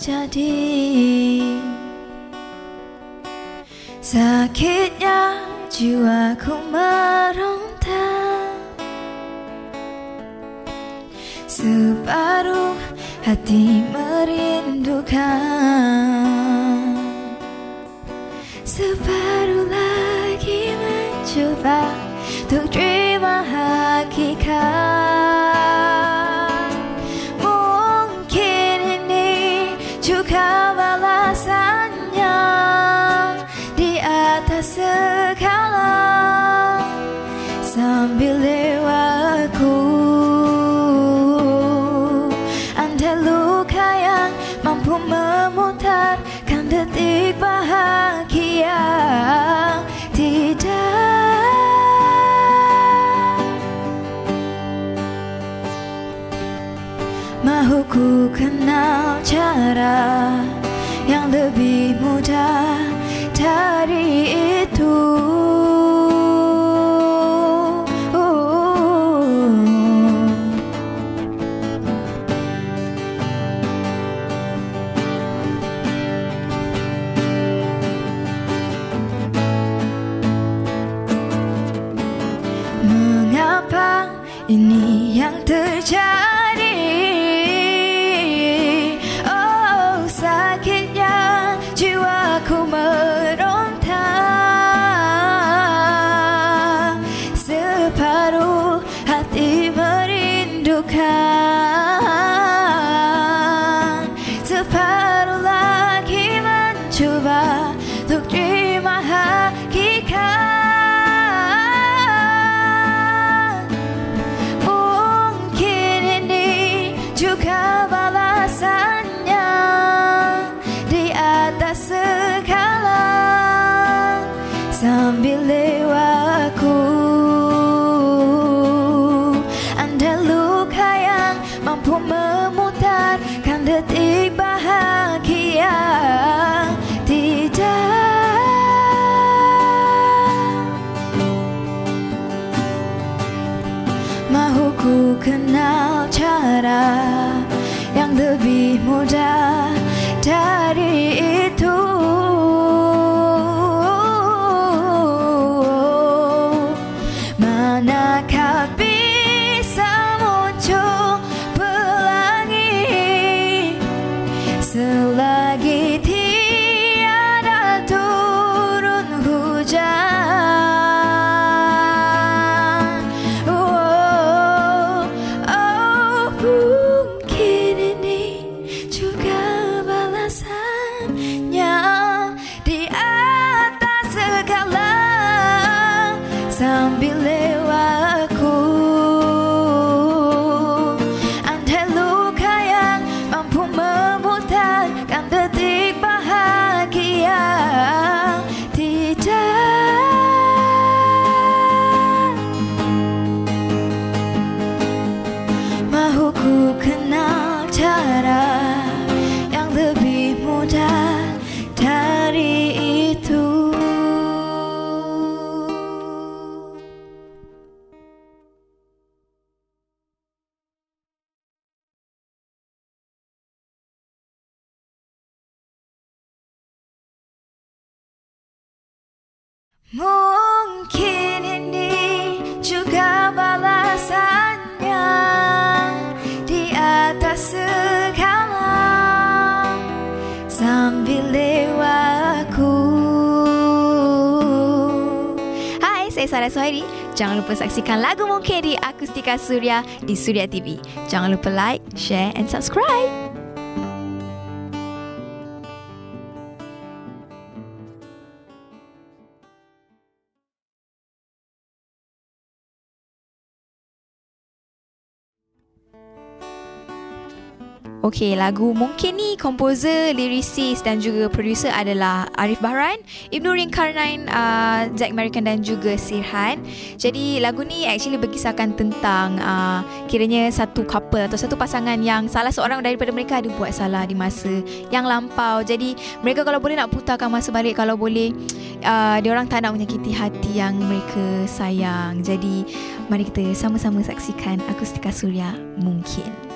terjadi. Sakitnya jiwaku meronta. Separuh hati merindukan atas segala Sambil lewatku Anda luka yang mampu memutarkan detik bahagia Tidak Mahu ku kenal cara yang lebih mudah dari Mengapa ini Sambil lewatku Anda luka yang mampu memutarkan detik bahagia. Tidak Mahu ku kenal cara yang lebih mudah dari itu Sambil lewatku Mungkin ini juga balasannya di atas segala sambil lewatku. Hai, saya Sarah Suhairi. Jangan lupa saksikan lagu Mungkin di Akustika Surya di Surya TV. Jangan lupa like, share and subscribe. Okey, lagu mungkin ni komposer, lyricist dan juga producer adalah Arif Bahran, Ibnu Ringkarnain, uh, Zack American dan juga Sirhan. Jadi lagu ni actually berkisahkan tentang uh, kiranya satu couple atau satu pasangan yang salah seorang daripada mereka ada buat salah di masa yang lampau. Jadi mereka kalau boleh nak putarkan masa balik kalau boleh uh, dia orang tak nak menyakiti hati yang mereka sayang. Jadi mari kita sama-sama saksikan Akustika Surya mungkin.